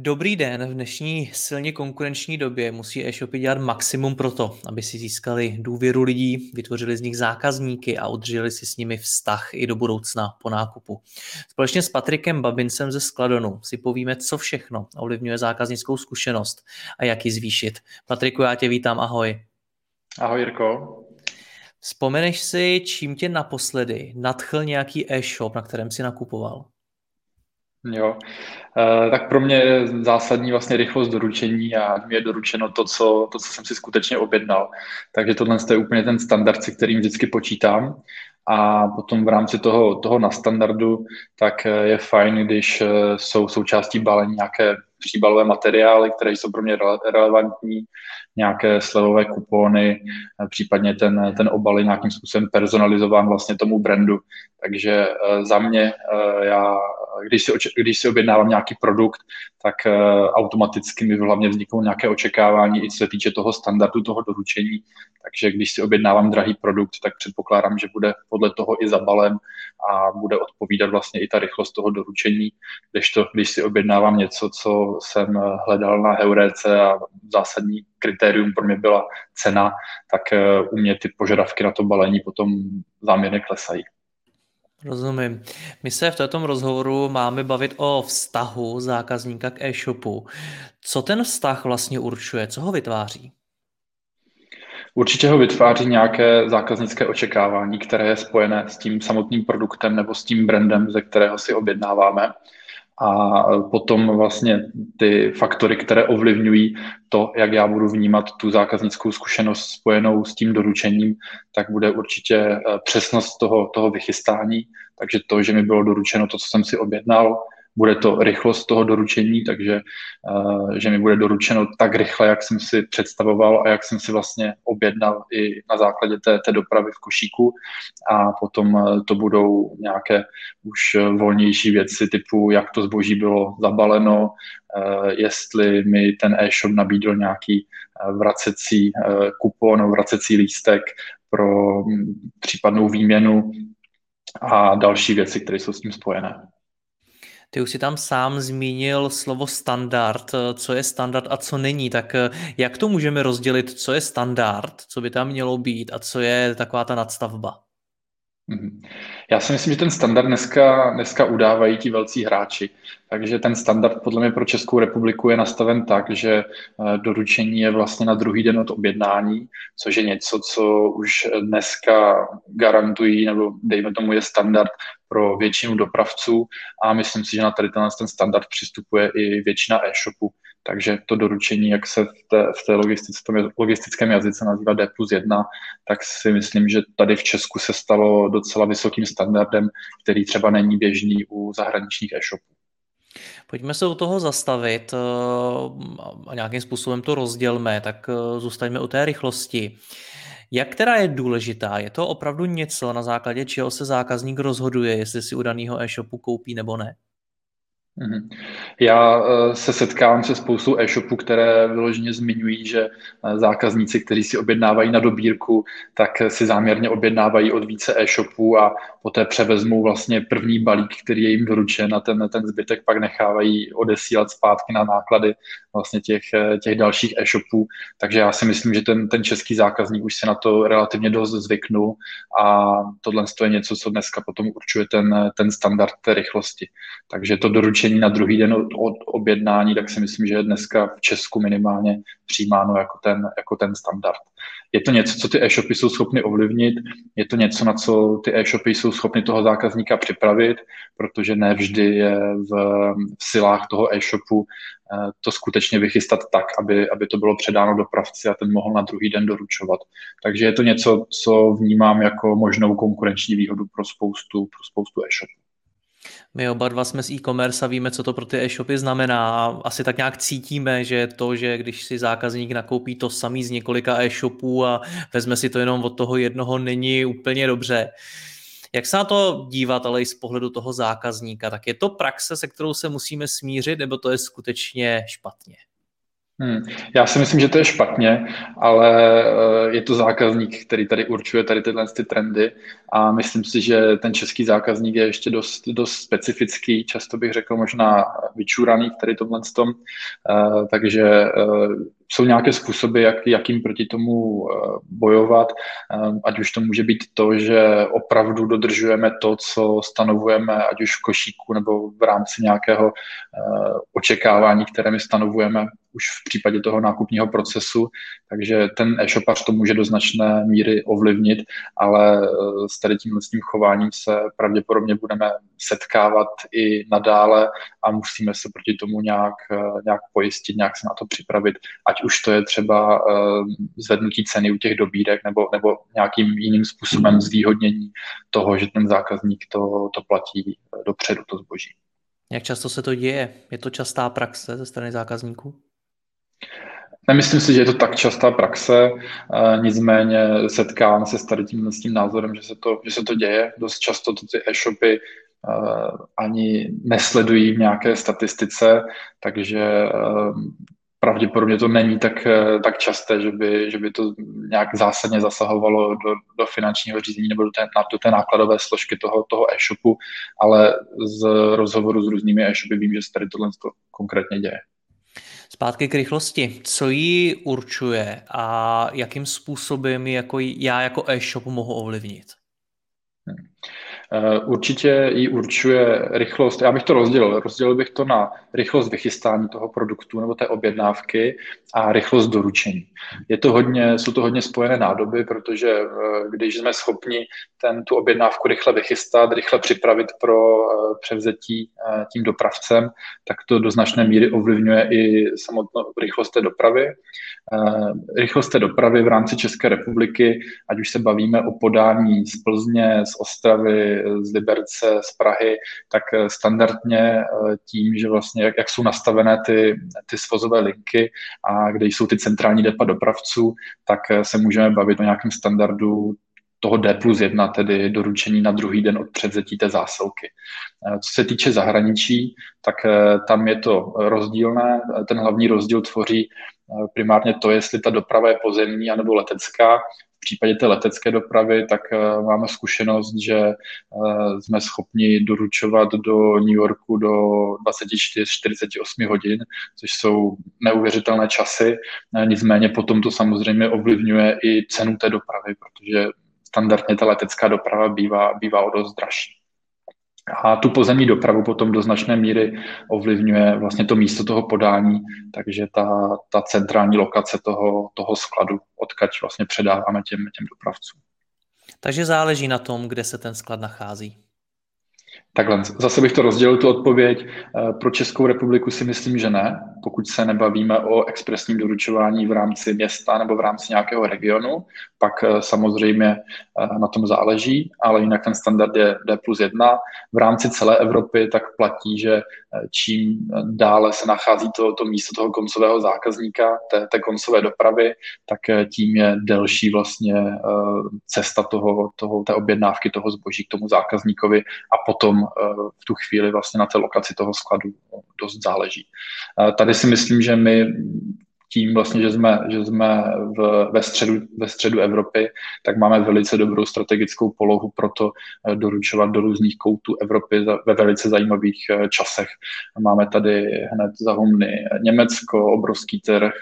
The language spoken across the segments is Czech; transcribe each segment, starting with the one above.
Dobrý den, v dnešní silně konkurenční době musí e-shopy dělat maximum pro to, aby si získali důvěru lidí, vytvořili z nich zákazníky a udrželi si s nimi vztah i do budoucna po nákupu. Společně s Patrikem Babincem ze Skladonu si povíme, co všechno ovlivňuje zákaznickou zkušenost a jak ji zvýšit. Patriku, já tě vítám, ahoj. Ahoj Jirko. Vzpomeneš si, čím tě naposledy nadchl nějaký e-shop, na kterém si nakupoval? Jo, e, tak pro mě je zásadní vlastně rychlost doručení a mi je doručeno to co, to, co jsem si skutečně objednal. Takže tohle je úplně ten standard, se kterým vždycky počítám. A potom v rámci toho, toho na standardu, tak je fajn, když eh, jsou součástí balení nějaké příbalové materiály, které jsou pro mě relevantní, nějaké slevové kupony, případně ten, ten obal je nějakým způsobem personalizován vlastně tomu brandu. Takže eh, za mě, eh, já, když si, když si objednávám nějaký produkt, tak eh, automaticky mi hlavně vzniknou nějaké očekávání i co se týče toho standardu, toho doručení. Takže když si objednávám drahý produkt, tak předpokládám, že bude podle toho i zabalen a bude odpovídat vlastně i ta rychlost toho doručení. Když, to, když si objednávám něco, co jsem hledal na Heuréce a zásadní kritérium pro mě byla cena, tak u mě ty požadavky na to balení potom záměrně klesají. Rozumím. My se v tomto rozhovoru máme bavit o vztahu zákazníka k e-shopu. Co ten vztah vlastně určuje? Co ho vytváří? Určitě ho vytváří nějaké zákaznické očekávání, které je spojené s tím samotným produktem nebo s tím brandem, ze kterého si objednáváme a potom vlastně ty faktory, které ovlivňují to, jak já budu vnímat tu zákaznickou zkušenost spojenou s tím doručením, tak bude určitě eh, přesnost toho, toho vychystání, takže to, že mi bylo doručeno to, co jsem si objednal, bude to rychlost toho doručení, takže uh, že mi bude doručeno tak rychle, jak jsem si představoval a jak jsem si vlastně objednal i na základě té, té dopravy v košíku a potom uh, to budou nějaké už volnější věci typu, jak to zboží bylo zabaleno, jestli mi ten e-shop nabídl nějaký vracecí kupon, vracecí lístek pro mm, případnou výměnu a další věci, které jsou s tím spojené. Ty už si tam sám zmínil slovo standard, co je standard a co není, tak eh, jak to můžeme rozdělit, co je standard, co by tam mělo být a co je taková ta nadstavba? Mhm. Já si myslím, že ten standard dneska, dneska udávají ti velcí hráči. Takže ten standard podle mě pro Českou republiku je nastaven tak, že eh, doručení je vlastně na druhý den od objednání, což je něco, co už dneska garantují, nebo dejme tomu je standard pro většinu dopravců a myslím si, že na tady ten standard přistupuje i většina e-shopů. Takže to doručení, jak se v té, v té logistickém jazyce nazývá D plus 1, tak si myslím, že tady v Česku se stalo docela vysokým standardem, který třeba není běžný u zahraničních e-shopů. Pojďme se u toho zastavit eh, a nějakým způsobem to rozdělme, tak eh, zůstaňme u té rychlosti. Jak která je důležitá? Je to opravdu něco, na základě čeho se zákazník rozhoduje, jestli si u daného e-shopu koupí nebo ne? Mhm. Já eh, se setkávám se spoustou e-shopů, které vyloženě zmiňují, že eh, zákazníci, kteří si objednávají na dobírku, tak si záměrně objednávají od více e-shopů a poté převezmou vlastně první balík, který je jim doručen a ten, ten zbytek pak nechávají odesílat zpátky na náklady vlastně těch, eh, těch dalších e-shopů. Takže já si myslím, že ten, ten český zákazník už se na to relativně dost zvyknul a tohle je něco, co dneska potom určuje ten, ten standard té rychlosti. Takže to doručení doručení na druhý den od, od objednání, tak si myslím, že je dneska v Česku minimálně přijímáno jako ten, jako ten standard. Je to něco, co ty e-shopy jsou schopny ovlivnit, je to něco, na co ty e-shopy jsou schopny toho zákazníka připravit, protože ne vždy je v, v silách toho e-shopu eh, to skutečně vychystat tak, aby, aby to bylo předáno dopravci a ten mohl na druhý den doručovat. Takže je to něco, co vnímám jako možnou konkurenční výhodu pro spoustu, pro spoustu e-shopů. My oba dva jsme z e-commerce a víme, co to pro ty e-shopy znamená. Asi tak nějak cítíme, že to, že když si zákazník nakoupí to samý z několika e-shopů a vezme si to jenom od toho jednoho, není úplně dobře. Jak se na to dívat, ale i z pohledu toho zákazníka? Tak je to praxe, se kterou se musíme smířit, nebo to je skutečně špatně? Hmm. Já si myslím, že to je špatně, ale eh, je to zákazník, který tady určuje tady tyhle ty trendy a myslím si, že ten český zákazník je ještě dost, dost specifický, často bych řekl možná vyčúraný v tady tomhle tom, eh, takže eh, jsou nějaké způsoby, jak, jakým proti tomu bojovat, ať už to může být to, že opravdu dodržujeme to, co stanovujeme, ať už v košíku nebo v rámci nějakého očekávání, které my stanovujeme už v případě toho nákupního procesu, takže ten e-shopař to může do značné míry ovlivnit, ale eh, s tady tímhle s tím chováním se pravděpodobně budeme setkávat i nadále a musíme se proti tomu nějak, eh, nějak pojistit, nějak se na to připravit, ať už to je třeba eh, zvednutí ceny u těch dobírek nebo, nebo nějakým jiným způsobem zvýhodnění toho, že ten zákazník to, to platí dopředu, to zboží. Jak často se to děje? Je to častá praxe ze strany zákazníků? Nemyslím si, že je to tak častá praxe, eh, nicméně setkám se s tady tím, s tím názorem, že se, to, že se to děje. Dost často to ty e-shopy eh, ani nesledují v nějaké statistice, takže eh, pravděpodobně to není tak, tak časté, že by, že by to nějak zásadně zasahovalo do, do finančního řízení nebo do té, do té nákladové složky toho, toho e-shopu, ale z rozhovoru s různými e-shopy vím, že se tady tohle konkrétně děje. Zpátky k rychlosti. Co ji určuje a jakým způsobem jako já jako e-shop mohu ovlivnit? Eh, určitě ji určuje rychlost. Já bych to rozdělil. Rozdělil bych to na rychlost vychystání toho produktu nebo té objednávky a rychlost doručení. Je to hodně, jsou to hodně spojené nádoby, protože eh, když jsme schopni ten, tu objednávku rychle vychystat, rychle připravit pro eh, převzetí tím dopravcem, tak to do značné míry ovlivňuje i samotnou rychlost té dopravy. Rychlost té dopravy v rámci České republiky, ať už se bavíme o podání z Plzně, z Ostravy, z Liberce, z Prahy, tak eh, standardně eh, tím, že vlastně jak, jak jsou nastavené ty, ty svozové linky a kde jsou ty centrální depa dopravců, tak eh, se můžeme bavit o nějakém standardu toho D plus 1, tedy doručení na druhý den od předzetí té zásilky. Co se týče zahraničí, tak tam je to rozdílné. Ten hlavní rozdíl tvoří primárně to, jestli ta doprava je pozemní anebo letecká v případě té letecké dopravy, tak uh, máme zkušenost, že uh, jsme schopni doručovat do New Yorku do 24-48 hodin, což jsou neuvěřitelné časy. Uh, nicméně potom to samozřejmě ovlivňuje i cenu té dopravy, protože standardně ta letecká doprava bývá, bývá o dost dražší. A tu pozemní dopravu potom do značné míry ovlivňuje vlastně to místo toho podání, takže ta, ta centrální lokace toho, toho skladu, odkaď vlastně předáváme těm, těm dopravcům. Takže záleží na tom, kde se ten sklad nachází. Takhle, zase bych to rozdělil, tu odpověď. Eh, pro Českou republiku si myslím, že ne, pokud se nebavíme o expresním doručování v rámci města nebo v rámci nějakého regionu, pak eh, samozřejmě eh, na tom záleží, ale jinak ten standard je D plus 1. V rámci celé Evropy tak platí, že čím dále se nachází to, to místo toho koncového zákazníka, té, té koncové dopravy, tak tím je delší vlastně cesta toho, toho, té objednávky toho zboží k tomu zákazníkovi a potom v tu chvíli vlastně na té lokaci toho skladu dost záleží. Tady si myslím, že my tím vlastně, že jsme, že jsme v, ve, středu, ve středu Evropy, tak máme velice dobrou strategickou polohu pro to eh, doručovat do různých koutů Evropy ve velice zajímavých eh, časech. Máme tady hned za humny Německo, obrovský trh,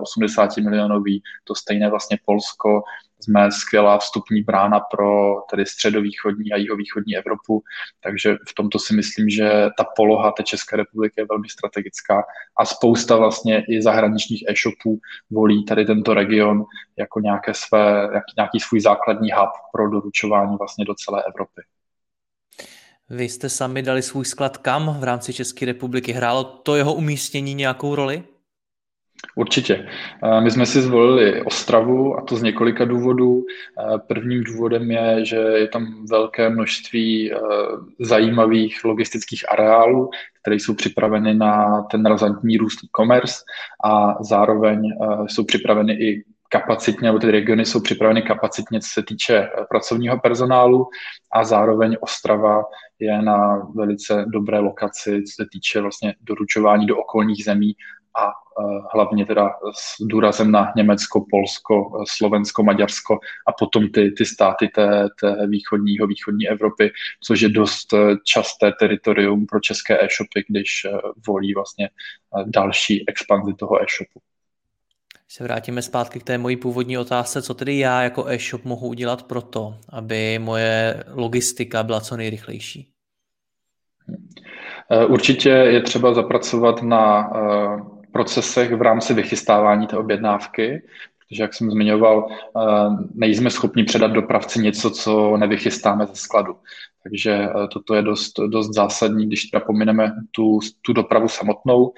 80 eh, milionový, to stejné vlastně Polsko, jsme skvělá vstupní brána pro tedy středovýchodní a jihovýchodní Evropu, takže v tomto si myslím, že ta poloha té České republiky je velmi strategická a spousta vlastně i zahraničních e-shopů volí tady tento region jako nějaké své, nějaký svůj základní hub pro doručování vlastně do celé Evropy. Vy jste sami dali svůj sklad kam v rámci České republiky? Hrálo to jeho umístění nějakou roli? Určitě. My jsme si zvolili Ostravu a to z několika důvodů. Prvním důvodem je, že je tam velké množství zajímavých logistických areálů, které jsou připraveny na ten razantní růst e-commerce a zároveň jsou připraveny i kapacitně, nebo ty regiony jsou připraveny kapacitně, co se týče pracovního personálu a zároveň Ostrava je na velice dobré lokaci, co se týče vlastně doručování do okolních zemí a hlavně teda s důrazem na Německo, Polsko, Slovensko, Maďarsko a potom ty, ty státy té, té východního, východní Evropy, což je dost časté teritorium pro české e-shopy, když volí vlastně další expanzi toho e-shopu. Se vrátíme zpátky k té mojí původní otázce, co tedy já jako e-shop mohu udělat pro to, aby moje logistika byla co nejrychlejší? Určitě je třeba zapracovat na procesech v rámci vychystávání té objednávky, protože, jak jsem zmiňoval, eh, nejsme schopni předat dopravci něco, co nevychystáme ze skladu. Takže toto je dost, dost zásadní, když teda pomineme tu, tu dopravu samotnou.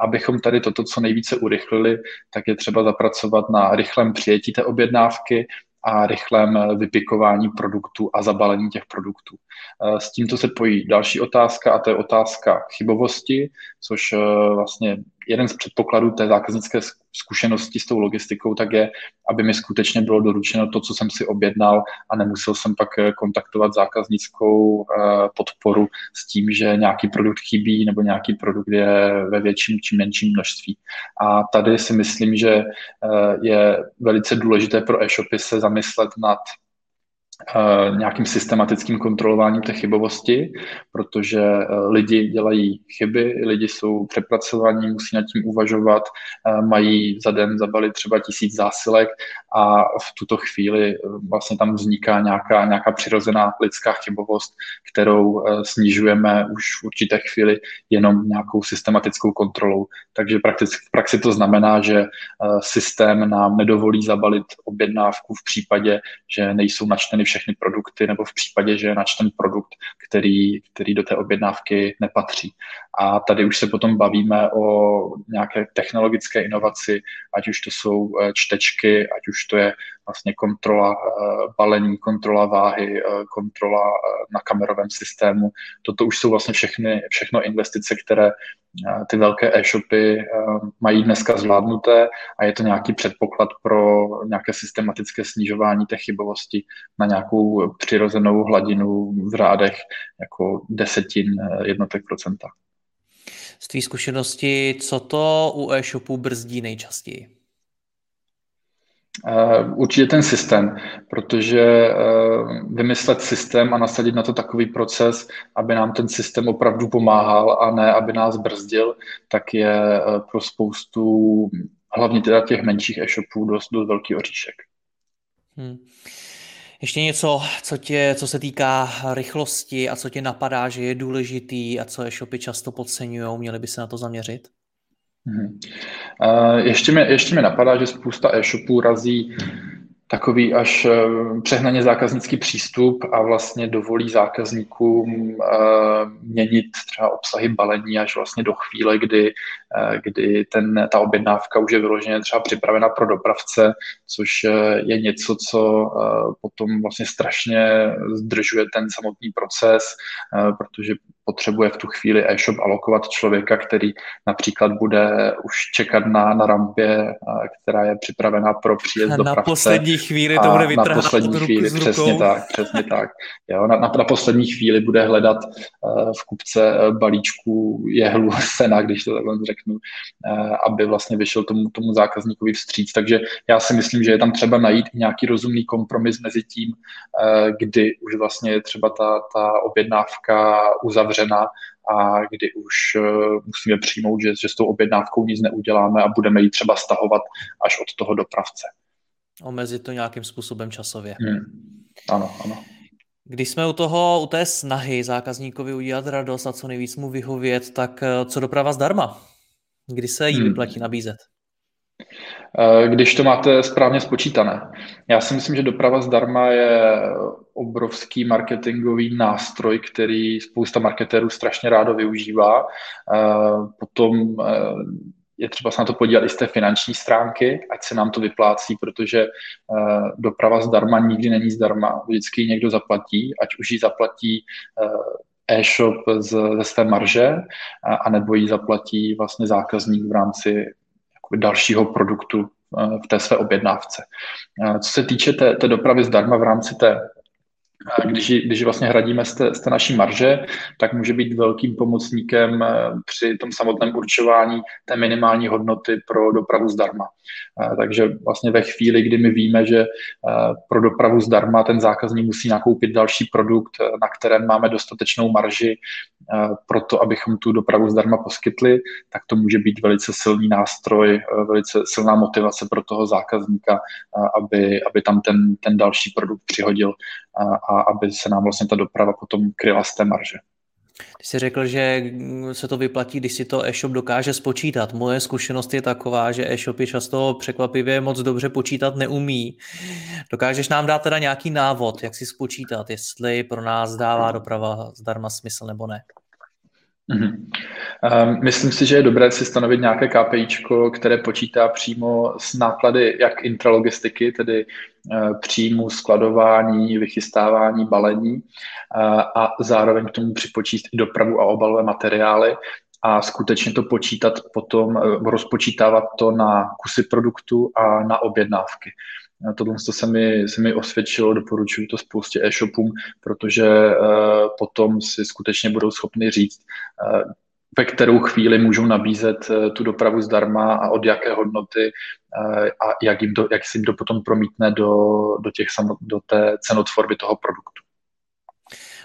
Abychom tady toto co nejvíce urychlili, tak je třeba zapracovat na rychlém přijetí té objednávky, a rychlém vypikování produktů a zabalení těch produktů. Eh, s tímto se pojí další otázka a to je otázka chybovosti, což eh, vlastně jeden z předpokladů té zákaznické zkušenosti s tou logistikou tak je, aby mi skutečně bylo doručeno to, co jsem si objednal a nemusel jsem pak eh, kontaktovat zákaznickou podporu s tím, že nějaký produkt chybí nebo nějaký produkt je ve větším či menším množství. A tady si myslím, že je velice důležité pro e-shopy se zamyslet nad Eh, nějakým systematickým kontrolováním té chybovosti, protože eh, lidi dělají chyby, lidi jsou přepracovaní, musí nad tím uvažovat, eh, mají za den zabalit třeba tisíc zásilek a v tuto chvíli vlastně tam vzniká nějaká, nějaká přirozená lidská chybovost, kterou snižujeme už v určité chvíli jenom nějakou systematickou kontrolou. Takže prakticky, v praxi to znamená, že systém nám nedovolí zabalit objednávku v případě, že nejsou načteny všechny produkty, nebo v případě, že je načten produkt, který, který do té objednávky nepatří. A tady už se potom bavíme o nějaké technologické inovaci, ať už to jsou eh, čtečky, ať už to je vlastně kontrola eh, balení, kontrola váhy, eh, kontrola na kamerovém systému. Toto už jsou vlastně všechny, všechno investice, které ty velké e-shopy mají dneska zvládnuté a je to nějaký předpoklad pro nějaké systematické snižování té chybovosti na nějakou přirozenou hladinu v řádech jako desetin jednotek procenta. Z tvý zkušenosti, co to u e-shopu brzdí nejčastěji? Uh, určitě ten systém, protože uh, vymyslet systém a nasadit na to takový proces, aby nám ten systém opravdu pomáhal a ne, aby nás brzdil, tak je uh, pro spoustu, hlavně teda těch menších e-shopů, dost, dost velký oříšek. Hmm. Ještě něco, co, tě, co se týká rychlosti a co tě napadá, že je důležitý a co e-shopy často podceňují, měli by se na to zaměřit? Uh, ještě, mi, ještě mi napadá, že spousta e-shopů razí takový až eh, přehnaně zákaznický přístup a vlastně dovolí zákazníkům eh, měnit třeba obsahy balení až vlastně do chvíle, kdy, eh, kdy ten, ta objednávka už je vyloženě třeba připravena pro dopravce, což je něco, co potom vlastně strašně zdržuje ten samotný proces, protože potřebuje v tu chvíli e-shop alokovat člověka, který například bude už čekat na, na rampě, která je připravena pro příjezd dopravce. Na poslední chvíli to bude vytrhat Na poslední chvíli, přesně tak, přesně tak. Jo, na, na, na poslední chvíli bude hledat uh, v kupce uh, balíčku jehlu sena, když to takhle řeknu, uh, aby vlastně vyšel tomu, tomu zákazníkovi vstříc. Takže já si myslím, že je tam třeba najít nějaký rozumný kompromis mezi tím, uh, kdy už vlastně je třeba ta, ta objednávka uzavřena a kdy už uh, musíme přijmout, že, že s tou objednávkou nic neuděláme a budeme ji třeba stahovat až od toho dopravce. Omezit to nějakým způsobem časově. Hmm. Ano, ano. Když jsme u toho, u té snahy zákazníkovi udělat radost a co nejvíc mu vyhovět, tak eh, co doprava zdarma? Kdy se jí hmm. vyplatí nabízet? Eh, když to máte správně spočítané. Já si myslím, že doprava zdarma je obrovský marketingový nástroj, který spousta marketérů strašně rádo využívá. Eh, potom je třeba se na to podívat i z té finanční stránky, ať se nám to vyplácí, protože doprava zdarma nikdy není zdarma. Vždycky někdo zaplatí, ať už ji zaplatí e-shop ze své marže, a, anebo ji zaplatí vlastně zákazník v rámci dalšího produktu uh, v té své objednávce. Uh, co se týče té, té dopravy zdarma v rámci té když, když vlastně hradíme z té, z té naší marže, tak může být velkým pomocníkem eh, při tom samotném určování té minimální hodnoty pro dopravu zdarma. Eh, takže vlastně ve chvíli, kdy my víme, že eh, pro dopravu zdarma ten zákazník musí nakoupit další produkt, na kterém máme dostatečnou marži pro to, abychom tu dopravu zdarma poskytli, tak to může být velice silný nástroj, velice silná motivace pro toho zákazníka, aby, aby tam ten, ten další produkt přihodil a aby se nám vlastně ta doprava potom kryla z té marže. Ty jsi řekl, že se to vyplatí, když si to e-shop dokáže spočítat. Moje zkušenost je taková, že e-shopy často překvapivě moc dobře počítat neumí. Dokážeš nám dát teda nějaký návod, jak si spočítat, jestli pro nás dává doprava zdarma smysl nebo ne? Mm-hmm. Myslím si, že je dobré si stanovit nějaké KPIčko, které počítá přímo s náklady jak intralogistiky, tedy příjmu skladování, vychystávání, balení eh, a zároveň k tomu připočíst i dopravu a obalové materiály a skutečně to počítat potom, eh, rozpočítávat to na kusy produktu a na objednávky. Tohle to se mi, se mi osvědčilo, doporučuji to spoustě e-shopům, protože potom si skutečně budou schopni říct, ve kterou chvíli můžou nabízet uh, tu dopravu zdarma a od jaké hodnoty a jak, jim to, jak si jim to potom promítne do, do, těch do té cenotvorby toho produktu.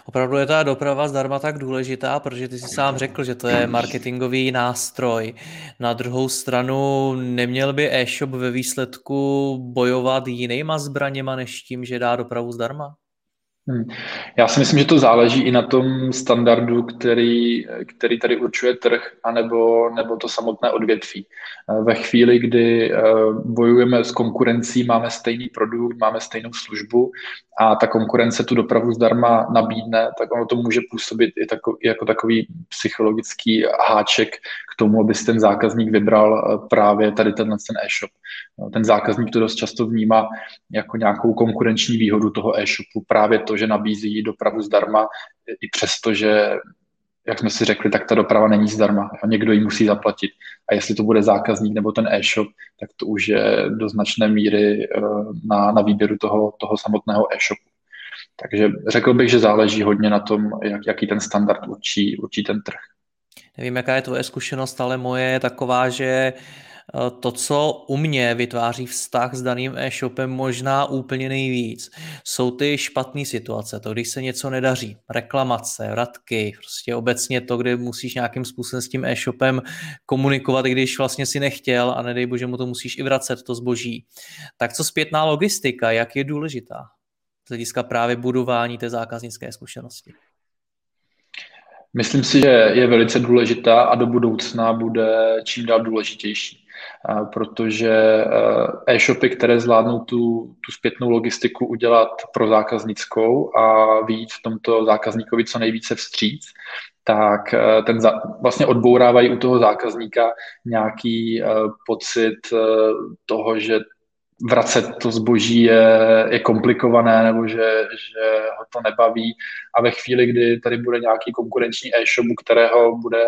Opravdu je ta doprava zdarma tak důležitá, protože ty jsi sám řekl, že to je marketingový nástroj. Na druhou stranu neměl by e-shop ve výsledku bojovat jinýma zbraněma než tím, že dá dopravu zdarma? Hmm. Já si myslím, že to záleží i na tom standardu, který, který tady určuje trh, anebo, nebo to samotné odvětví. Ve chvíli, kdy eh, bojujeme s konkurencí, máme stejný produkt, máme stejnou službu a ta konkurence tu dopravu zdarma nabídne, tak ono to může působit i tako, jako takový psychologický háček k tomu, aby si ten zákazník vybral eh, právě tady tenhle ten e-shop. No, ten zákazník to dost často vnímá jako nějakou konkurenční výhodu toho e-shopu, právě to, že nabízí dopravu zdarma, i přesto, že jak jsme si řekli, tak ta doprava není zdarma někdo ji musí zaplatit. A jestli to bude zákazník nebo ten e-shop, tak to už je do značné míry eh, na, na výběru toho, toho samotného e-shopu. Takže řekl bych, že záleží hodně na tom, jak, jaký ten standard určí, určí ten trh. Nevím, jaká je tvoje zkušenost, ale moje je taková, že Eh, to, co u mě vytváří vztah s daným e-shopem možná úplně nejvíc, jsou ty špatné situace, to, když se něco nedaří, reklamace, vratky, prostě obecně to, kde musíš nějakým způsobem s tím e-shopem komunikovat, když vlastně si nechtěl a nedej bože mu to musíš i vracet, to zboží. Tak co zpětná logistika, jak je důležitá z hlediska právě budování té zákaznické zkušenosti? Myslím si, že je velice důležitá a do budoucna bude čím dál důležitější protože eh, e-shopy, které zvládnou tu, tu zpětnou logistiku udělat pro zákaznickou a víc v tomto zákazníkovi co nejvíce vstříc, tak eh, ten za, vlastně odbourávají u toho zákazníka nějaký uh, pocit toho, že vracet to zboží je, je komplikované nebo že, že ho to nebaví. A ve chvíli, kdy tady bude nějaký konkurenční e-shop, u kterého bude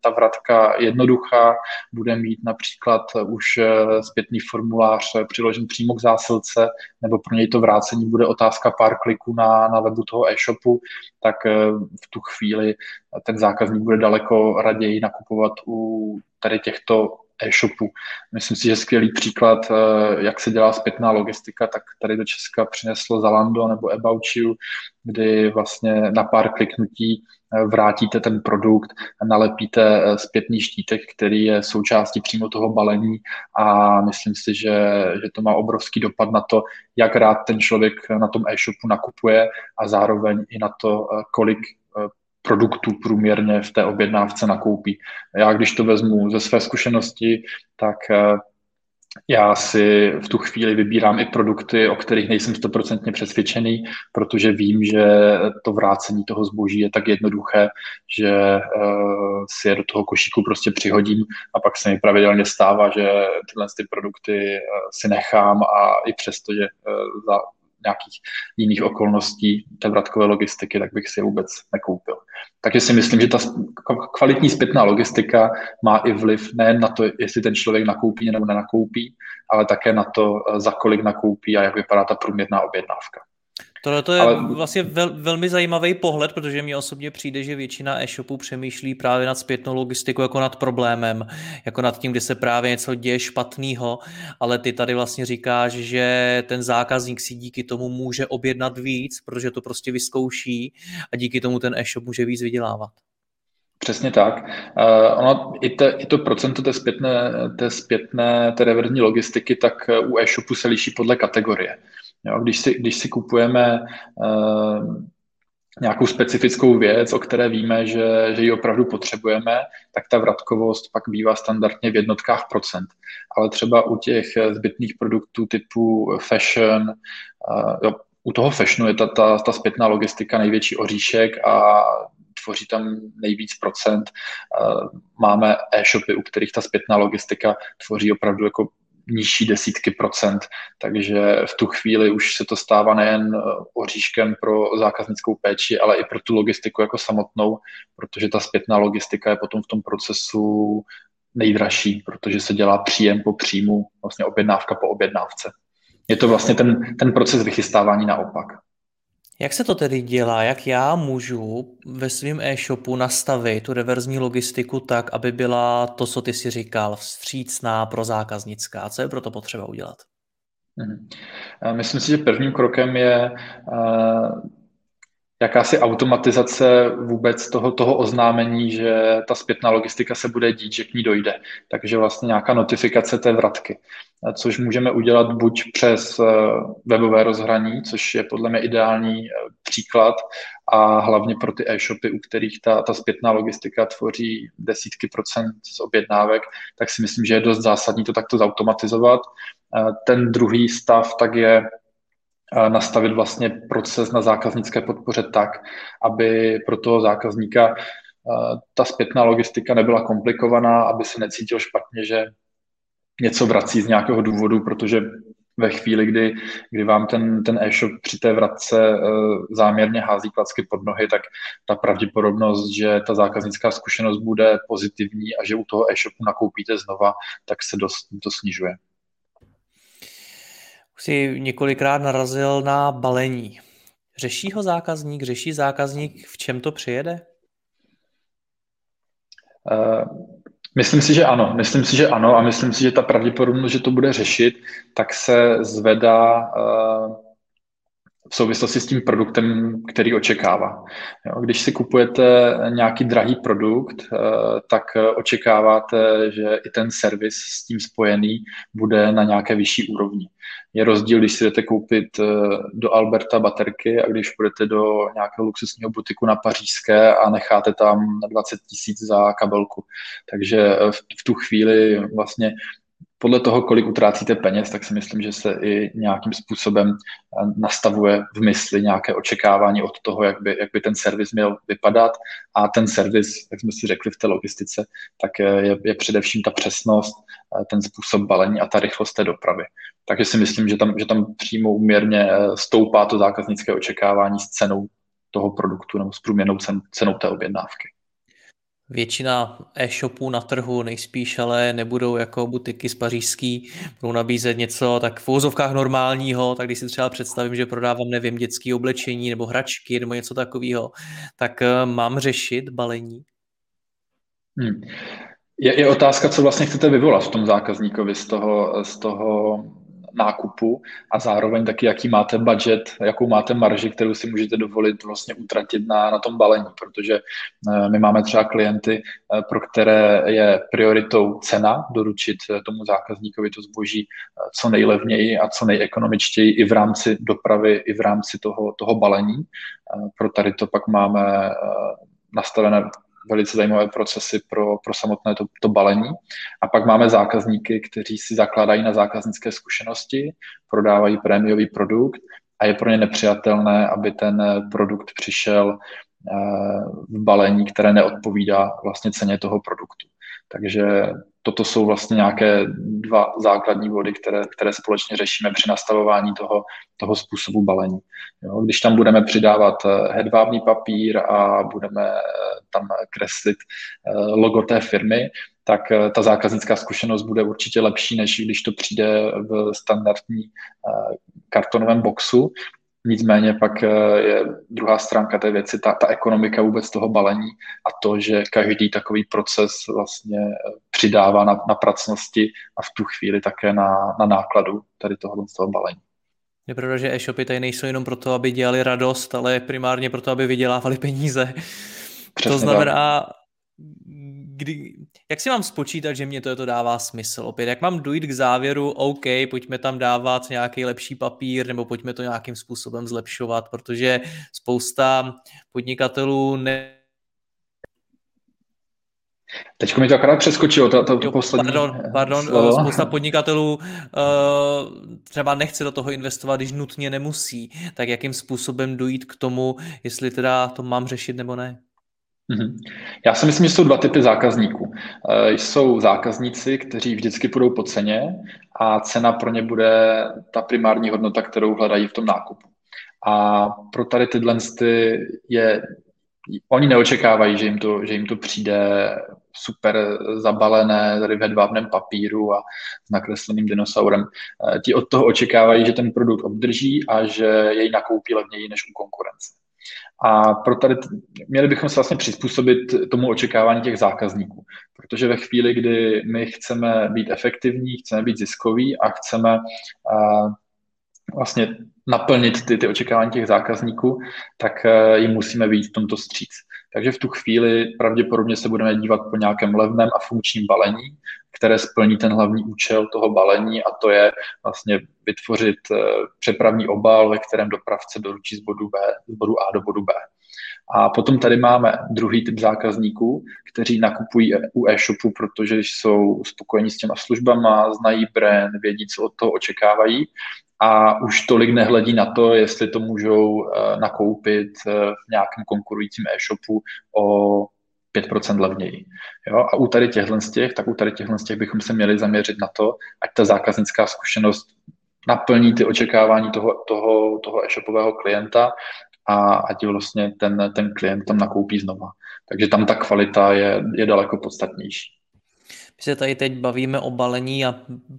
ta vratka jednoduchá, bude mít například už eh, zpětný formulář přiložen přímo k zásilce, nebo pro něj to vrácení bude otázka pár kliků na, na webu toho e-shopu, tak eh, v tu chvíli ten zákazník bude daleko raději nakupovat u tady těchto e-shopu. Myslím si, že skvělý příklad, eh, jak se dělá zpětná logistika, tak tady do Česka přineslo Zalando nebo About You, kdy vlastně na pár kliknutí eh, vrátíte ten produkt, nalepíte zpětný štítek, který je součástí přímo toho balení a myslím si, že, že to má obrovský dopad na to, jak rád ten člověk na tom e-shopu nakupuje a zároveň i na to, kolik produktů průměrně v té objednávce nakoupí. Já když to vezmu ze své zkušenosti, tak eh, já si v tu chvíli vybírám i produkty, o kterých nejsem stoprocentně přesvědčený, protože vím, že to vrácení toho zboží je tak jednoduché, že uh, si je do toho košíku prostě přihodím a pak se mi pravidelně stává, že tyhle ty produkty uh, si nechám a i přesto, že za nějakých jiných okolností té vratkové logistiky, tak bych si je vůbec nekoupil. Takže si myslím, že ta kvalitní zpětná logistika má i vliv nejen na to, jestli ten člověk nakoupí nebo nenakoupí, ale také na to, za kolik nakoupí a jak vypadá ta průměrná objednávka. Tohle to je Ale... vlastně vel, velmi zajímavý pohled, protože mi osobně přijde, že většina e-shopů přemýšlí právě nad zpětnou logistikou jako nad problémem, jako nad tím, kde se právě něco děje špatného, ale ty tady vlastně říkáš, že ten zákazník si díky tomu může objednat víc, protože to prostě vyzkouší a díky tomu ten e-shop může víc vydělávat. Přesně tak. Uh, ono, i, te, i to procento té zpětné, té zpětné, té reverzní logistiky, tak u e-shopu se liší podle kategorie. Jo, když, si, když si kupujeme uh, nějakou specifickou věc, o které víme, že, že ji opravdu potřebujeme, tak ta vratkovost pak bývá standardně v jednotkách procent. Ale třeba u těch zbytných produktů typu fashion, uh, jo, u toho fashionu je ta, ta, ta zpětná logistika největší oříšek a tvoří tam nejvíc procent. Uh, máme e-shopy, u kterých ta zpětná logistika tvoří opravdu jako nižší desítky procent, takže v tu chvíli už se to stává nejen eh, oříškem pro zákaznickou péči, ale i pro tu logistiku jako samotnou, protože ta zpětná logistika je potom v tom procesu nejdražší, protože se dělá příjem po příjmu, vlastně objednávka po objednávce. Je to vlastně ten, ten proces vychystávání naopak. Jak se to tedy dělá? Jak já můžu ve svém e-shopu nastavit tu reverzní logistiku tak, aby byla to, co ty si říkal, vstřícná pro zákaznická? Co je pro to potřeba udělat? Mhm. Myslím si, že prvním krokem je jakási automatizace vůbec toho, toho oznámení, že ta zpětná logistika se bude dít, že k ní dojde. Takže vlastně nějaká notifikace té vratky, což můžeme udělat buď přes eh, webové rozhraní, což je podle mě ideální eh, příklad a hlavně pro ty e-shopy, u kterých ta, ta zpětná logistika tvoří desítky procent z objednávek, tak si myslím, že je dost zásadní to takto zautomatizovat. Eh, ten druhý stav tak je nastavit vlastně proces na zákaznické podpoře tak, aby pro toho zákazníka ta zpětná logistika nebyla komplikovaná, aby se necítil špatně, že něco vrací z nějakého důvodu, protože ve chvíli, kdy, kdy vám ten, ten e-shop při té vratce uh, záměrně hází klacky pod nohy, tak ta pravděpodobnost, že ta zákaznická zkušenost bude pozitivní a že u toho e-shopu nakoupíte znova, tak se dost to snižuje si několikrát narazil na balení. Řeší ho zákazník? Řeší zákazník, v čem to přijede? Uh, myslím si, že ano. Myslím si, že ano a myslím si, že ta pravděpodobnost, že to bude řešit, tak se zvedá uh, v souvislosti s tím produktem, který očekává. Jo, když si kupujete nějaký drahý produkt, uh, tak očekáváte, že i ten servis s tím spojený bude na nějaké vyšší úrovni je rozdíl, když si jdete koupit eh, do Alberta baterky a když půjdete do nějakého luxusního butiku na Pařížské a necháte tam 20 tisíc za kabelku. Takže eh, v tu chvíli vlastně podle toho, kolik utrácíte peněz, tak si myslím, že se i nějakým způsobem eh, nastavuje v mysli nějaké očekávání od toho, jak by, jak by ten servis měl vypadat. A ten servis, jak jsme si řekli v té logistice, tak je, je především ta přesnost, eh, ten způsob balení a ta rychlost té dopravy. Takže si myslím, že tam, že tam přímo uměrně eh, stoupá to zákaznické očekávání s cenou toho produktu nebo s průměrnou cen, cenou té objednávky. Většina e-shopů na trhu nejspíš ale nebudou jako butiky z pařížský, budou nabízet něco tak v úzovkách normálního, tak když si třeba představím, že prodávám, nevím, dětské oblečení nebo hračky nebo něco takového, tak eh, mám řešit balení? Hmm. Je, je otázka, co vlastně chcete vyvolat v tom zákazníkovi z toho, z toho nákupu a zároveň taky, jaký máte budget, jakou máte marži, kterou si můžete dovolit vlastně utratit na, na tom balení, protože eh, my máme třeba klienty, eh, pro které je prioritou cena doručit eh, tomu zákazníkovi to zboží co nejlevněji a co nejekonomičtěji i v rámci dopravy, i v rámci toho, toho balení. Pro tady to pak máme nastavené velice zajímavé procesy pro, pro samotné to, to balení. A pak máme zákazníky, kteří si zakládají na zákaznické zkušenosti, prodávají prémiový produkt a je pro ně nepřijatelné, aby ten produkt přišel eh, v balení, které neodpovídá vlastně ceně toho produktu. Takže toto jsou vlastně nějaké dva základní body, které, které společně řešíme při nastavování toho, toho způsobu balení. Jo, když tam budeme přidávat eh, hedvábný papír a budeme eh, tam kreslit eh, logo té firmy, tak ta zákaznická zkušenost bude určitě lepší, než když to přijde v standardní kartonovém boxu, Nicméně pak eh, je druhá stránka té věci, ta, ta ekonomika vůbec toho balení a to, že každý takový proces vlastně eh, přidává na, na pracnosti a v tu chvíli také na, na nákladu tady tohohle z toho balení. Je pravda, že e-shopy tady nejsou jenom proto, aby dělali radost, ale primárně proto, aby vydělávali peníze. Přesně to znamená, tak kdy, jak si mám spočítat, že mě to, to dává smysl? Opět, jak mám dojít k závěru, OK, pojďme tam dávat nějaký lepší papír, nebo pojďme to nějakým způsobem zlepšovat, protože spousta podnikatelů ne, Teď mi to akorát přeskočilo, to, to, to poslední Pardon, pardon slovo. spousta podnikatelů uh, třeba nechce do toho investovat, když nutně nemusí. Tak jakým způsobem dojít k tomu, jestli teda to mám řešit nebo ne? Mhm. Já si myslím, že jsou dva typy zákazníků. E, jsou zákazníci, kteří vždycky půjdou po ceně a cena pro ně bude ta primární hodnota, kterou hledají v tom nákupu. A pro tady tyhle je, oni neočekávají, že jim to, že jim to přijde super zabalené tady v hedvábném papíru a s nakresleným dinosaurem. E, ti od toho očekávají, že ten produkt obdrží a že jej nakoupí levněji než u konkurence. A pro tady měli bychom se vlastně přizpůsobit tomu očekávání těch zákazníků. Protože ve chvíli, kdy my chceme být efektivní, chceme být ziskoví a chceme uh, vlastně naplnit ty, ty očekávání těch zákazníků, tak uh, jim musíme být v tomto stříc. Takže v tu chvíli pravděpodobně se budeme dívat po nějakém levném a funkčním balení, které splní ten hlavní účel toho balení a to je vlastně vytvořit eh, přepravní obal, ve kterém dopravce doručí z bodu, B, z bodu A do bodu B. A potom tady máme druhý typ zákazníků, kteří nakupují u e-shopu, protože jsou spokojení s těma službama, znají brand, vědí, co od toho očekávají a už tolik nehledí na to, jestli to můžou eh, nakoupit eh, v nějakém konkurujícím e-shopu o 5% levněji. Jo? A u tady těchto z těch, tak u tady těchto z těch bychom se měli zaměřit na to, ať ta zákaznická zkušenost naplní ty očekávání toho, toho, toho e-shopového klienta a ať vlastně ten, ten klient tam nakoupí znova. Takže tam ta kvalita je, je daleko podstatnější. My se tady teď bavíme o balení a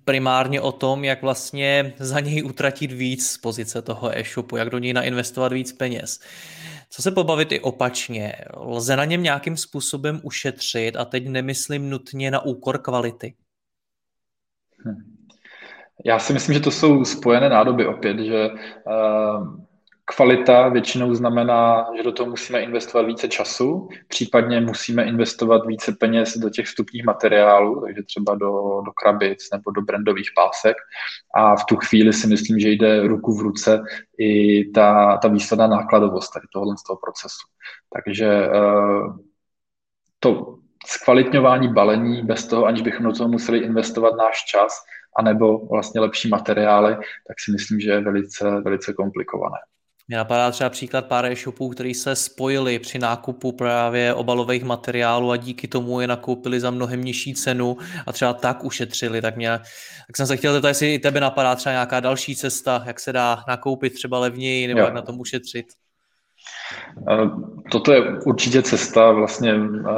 primárně o tom, jak vlastně za něj utratit víc z pozice toho e-shopu, jak do něj nainvestovat víc peněz. Co se pobavit i opačně? Lze na něm nějakým způsobem ušetřit a teď nemyslím nutně na úkor kvality. Hm. Já si myslím, že to jsou spojené nádoby opět, že uh, Kvalita většinou znamená, že do toho musíme investovat více času, případně musíme investovat více peněz do těch vstupních materiálů, takže třeba do, do krabic nebo do brandových pásek. A v tu chvíli si myslím, že jde ruku v ruce i ta, ta výsledná nákladovost tady tohohle z toho procesu. Takže eh, to zkvalitňování balení bez toho, aniž bychom do toho museli investovat náš čas, anebo vlastně lepší materiály, tak si myslím, že je velice, velice komplikované. Mě napadá třeba příklad pár e-shopů, který se spojili při nákupu právě obalových materiálů a díky tomu je nakoupili za mnohem nižší cenu a třeba tak ušetřili. Tak, mě, tak jsem se chtěl zeptat, jestli i tebe napadá třeba nějaká další cesta, jak se dá nakoupit třeba levněji nebo jo. jak na tom ušetřit. Eh, toto je určitě cesta vlastně eh,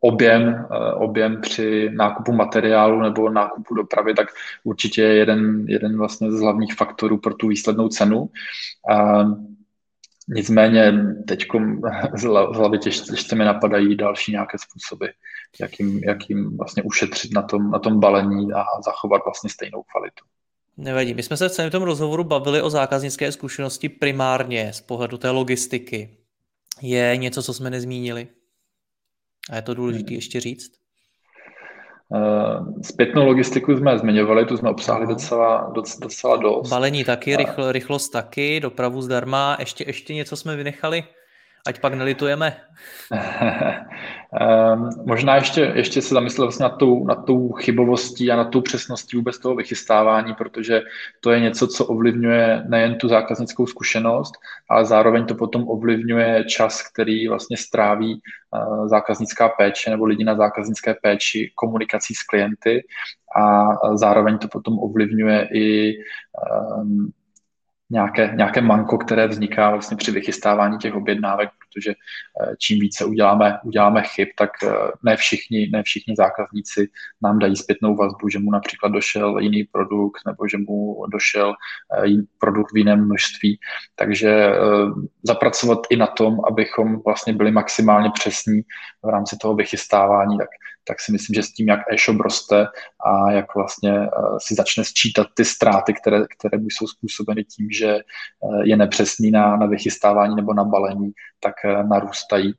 objem, eh, objem při nákupu materiálu nebo nákupu dopravy, tak určitě je jeden, jeden vlastně z hlavních faktorů pro tu výslednou cenu. A nicméně teď z hlavy těžce mi napadají další nějaké způsoby. jak jim, jak jim vlastně ušetřit na tom, na tom balení a zachovat vlastně stejnou kvalitu. Nevadí. My jsme se v celém tom rozhovoru bavili o zákaznické zkušenosti primárně z pohledu té logistiky. Je něco, co jsme nezmínili? A je to důležité hmm. ještě říct? Uh, zpětnou logistiku jsme zmiňovali, tu jsme obsáhli docela, docela dost. Balení taky, rychl, rychlost taky, dopravu zdarma. Ještě, ještě něco jsme vynechali? Ať pak nelitujeme. um, možná ještě, ještě se zamyslet vlastně nad tou, nad tou chybovostí a nad tou přesností vůbec toho vychystávání, protože to je něco, co ovlivňuje nejen tu zákaznickou zkušenost, ale zároveň to potom ovlivňuje čas, který vlastně stráví uh, zákaznická péče nebo lidi na zákaznické péči komunikací s klienty a zároveň to potom ovlivňuje i um, nějaké, nějaké manko, které vzniká vlastně při vychystávání těch objednávek, protože eh, čím více uděláme, uděláme chyb, tak eh, ne všichni, ne všichni zákazníci nám dají zpětnou vazbu, že mu například došel jiný produkt nebo že mu došel eh, produkt v jiném množství. Takže zapracovat i na tom, abychom vlastně byli maximálně přesní v rámci toho vychystávání, tak tak si myslím, že s tím, jak e-shop roste a jak vlastně uh, si začne sčítat ty ztráty, které, které mu jsou způsobeny tím, že uh, je nepřesný na, na vychystávání nebo na balení, tak uh, narůstají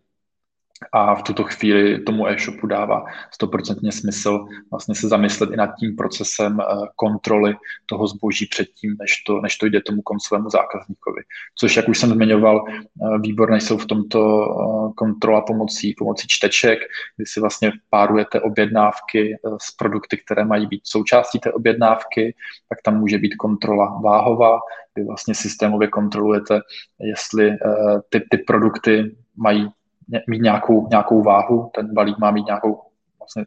a v tuto chvíli tomu e-shopu dává stoprocentně smysl vlastně se zamyslet i nad tím procesem eh, kontroly toho zboží předtím, než to, než to jde tomu koncovému zákazníkovi. Což, jak už jsem zmiňoval, eh, výborné jsou v tomto eh, kontrola pomocí, pomocí čteček, kdy si vlastně párujete objednávky s produkty, které mají být součástí té objednávky, tak tam může být kontrola váhová, kdy vlastně systémově kontrolujete, jestli ty, ty produkty mají mít nějakou, nějakou váhu, ten balík má mít nějakou vlastně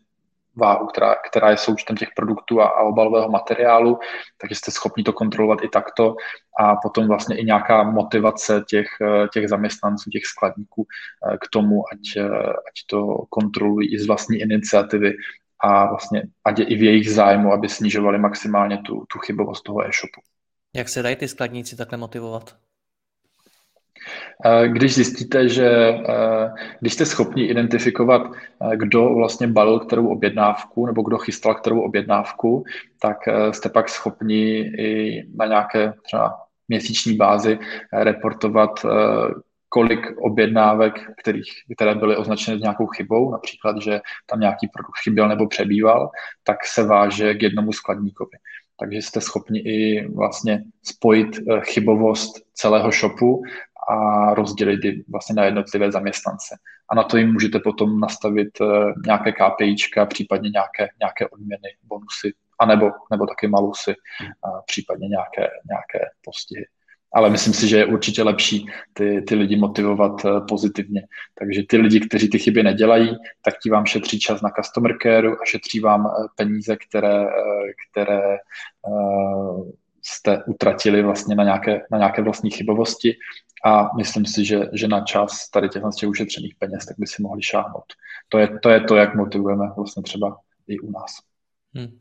váhu, která, která je součtem těch produktů a, a obalového materiálu, takže jste schopni to kontrolovat i takto a potom vlastně i nějaká motivace těch, těch zaměstnanců, těch skladníků eh, k tomu, ať, eh, ať to kontrolují i z vlastní iniciativy a vlastně ať je i v jejich zájmu, aby snižovali maximálně tu, tu chybovost toho e-shopu. Jak se dají ty skladníci takhle motivovat? Když zjistíte, že když jste schopni identifikovat, kdo vlastně balil kterou objednávku nebo kdo chystal kterou objednávku, tak jste pak schopni i na nějaké třeba měsíční bázi reportovat, kolik objednávek, kterých, které byly označeny nějakou chybou, například, že tam nějaký produkt chyběl nebo přebýval, tak se váže k jednomu skladníkovi. Takže jste schopni i vlastně spojit chybovost celého shopu a rozdělit ji vlastně na jednotlivé zaměstnance. A na to jim můžete potom nastavit eh, nějaké KPIčka, případně nějaké, nějaké odměny, bonusy, anebo, nebo taky malusy, a případně nějaké, nějaké postihy. Ale myslím si, že je určitě lepší ty, ty lidi motivovat eh, pozitivně. Takže ty lidi, kteří ty chyby nedělají, tak ti vám šetří čas na customer care a šetří vám eh, peníze, které, které jste utratili vlastně na nějaké, na nějaké vlastní chybovosti a myslím si, že, že na čas tady těch těch ušetřených peněz, tak by si mohli šáhnout. To je, to je to, jak motivujeme vlastně třeba i u nás. Hmm.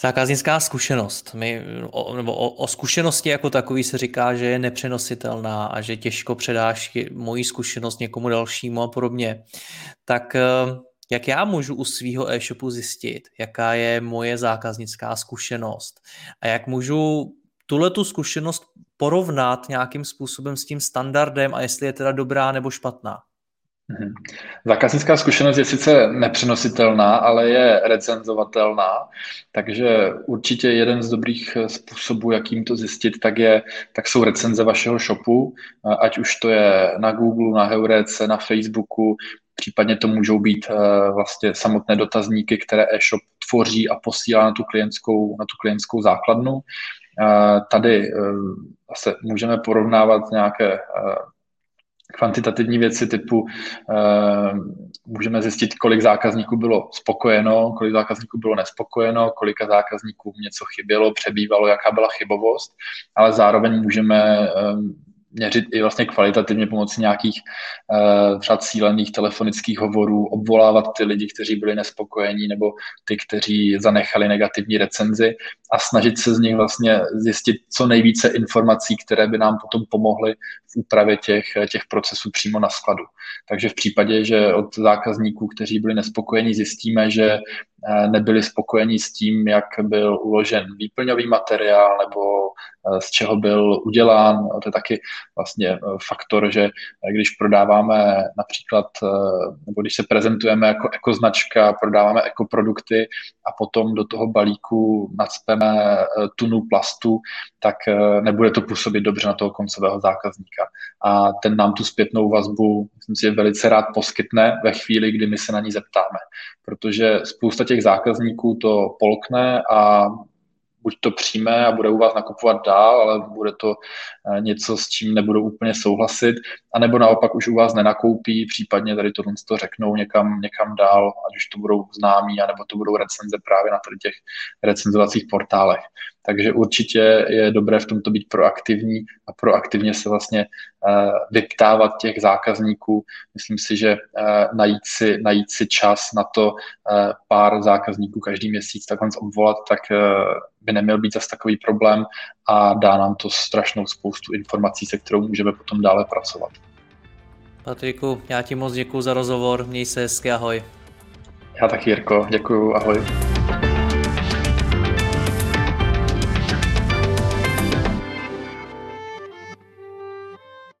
Zákaznická zkušenost. My, o, nebo o, o zkušenosti jako takový se říká, že je nepřenositelná a že těžko předáš moji zkušenost někomu dalšímu a podobně. Tak eh, jak já můžu u svého e-shopu zjistit, jaká je moje zákaznická zkušenost a jak můžu tuhle tu zkušenost porovnat nějakým způsobem s tím standardem a jestli je teda dobrá nebo špatná. Mhm. Zákaznická zkušenost je sice nepřenositelná, ale je recenzovatelná, takže určitě jeden z dobrých způsobů, jakým to zjistit, tak, je, tak jsou recenze vašeho shopu, ať už to je na Google, na Heurece, na Facebooku, případně to můžou být eh, vlastně samotné dotazníky, které e-shop tvoří a posílá na tu klientskou, na tu klientskou základnu. Tady zase můžeme porovnávat nějaké kvantitativní věci typu můžeme zjistit, kolik zákazníků bylo spokojeno, kolik zákazníků bylo nespokojeno, kolika zákazníků něco chybělo, přebývalo, jaká byla chybovost, ale zároveň můžeme měřit i vlastně kvalitativně pomocí nějakých uh, třeba cílených telefonických hovorů, obvolávat ty lidi, kteří byli nespokojení nebo ty, kteří zanechali negativní recenzi a snažit se z nich vlastně zjistit co nejvíce informací, které by nám potom pomohly v úpravě těch, těch procesů přímo na skladu. Takže v případě, že od zákazníků, kteří byli nespokojení, zjistíme, že Eh, nebyli spokojení s tím, jak byl uložen výplňový materiál nebo eh, z čeho byl udělán. To je taky vlastně eh, faktor, že když prodáváme například, nebo když se prezentujeme jako ekoznačka, prodáváme ekoprodukty a potom do toho balíku nadspeme tunu plastu, tak nebude to působit dobře na toho koncového zákazníka. A ten nám tu zpětnou vazbu, myslím si, velice rád poskytne ve chvíli, kdy my se na ní zeptáme. Protože spousta těch zákazníků to polkne a buď to přijme a bude u vás nakupovat dál, ale bude to eh, něco, s čím nebudou úplně souhlasit, anebo naopak už u vás nenakoupí, případně tady tohle to řeknou někam, někam dál, ať už to budou známí, anebo to budou recenze právě na těch recenzovacích portálech. Takže určitě je dobré v tomto být proaktivní a proaktivně se vlastně uh, vyptávat těch zákazníků. Myslím si, že uh, najít, si, najít si čas na to uh, pár zákazníků každý měsíc takhle obvolat, tak by neměl být zase takový problém a dá nám to strašnou spoustu informací, se kterou můžeme potom dále pracovat. Patriku, já ti moc děkuji za rozhovor, měj se hezky, ahoj. Já taky, Jirko, děkuji, ahoj.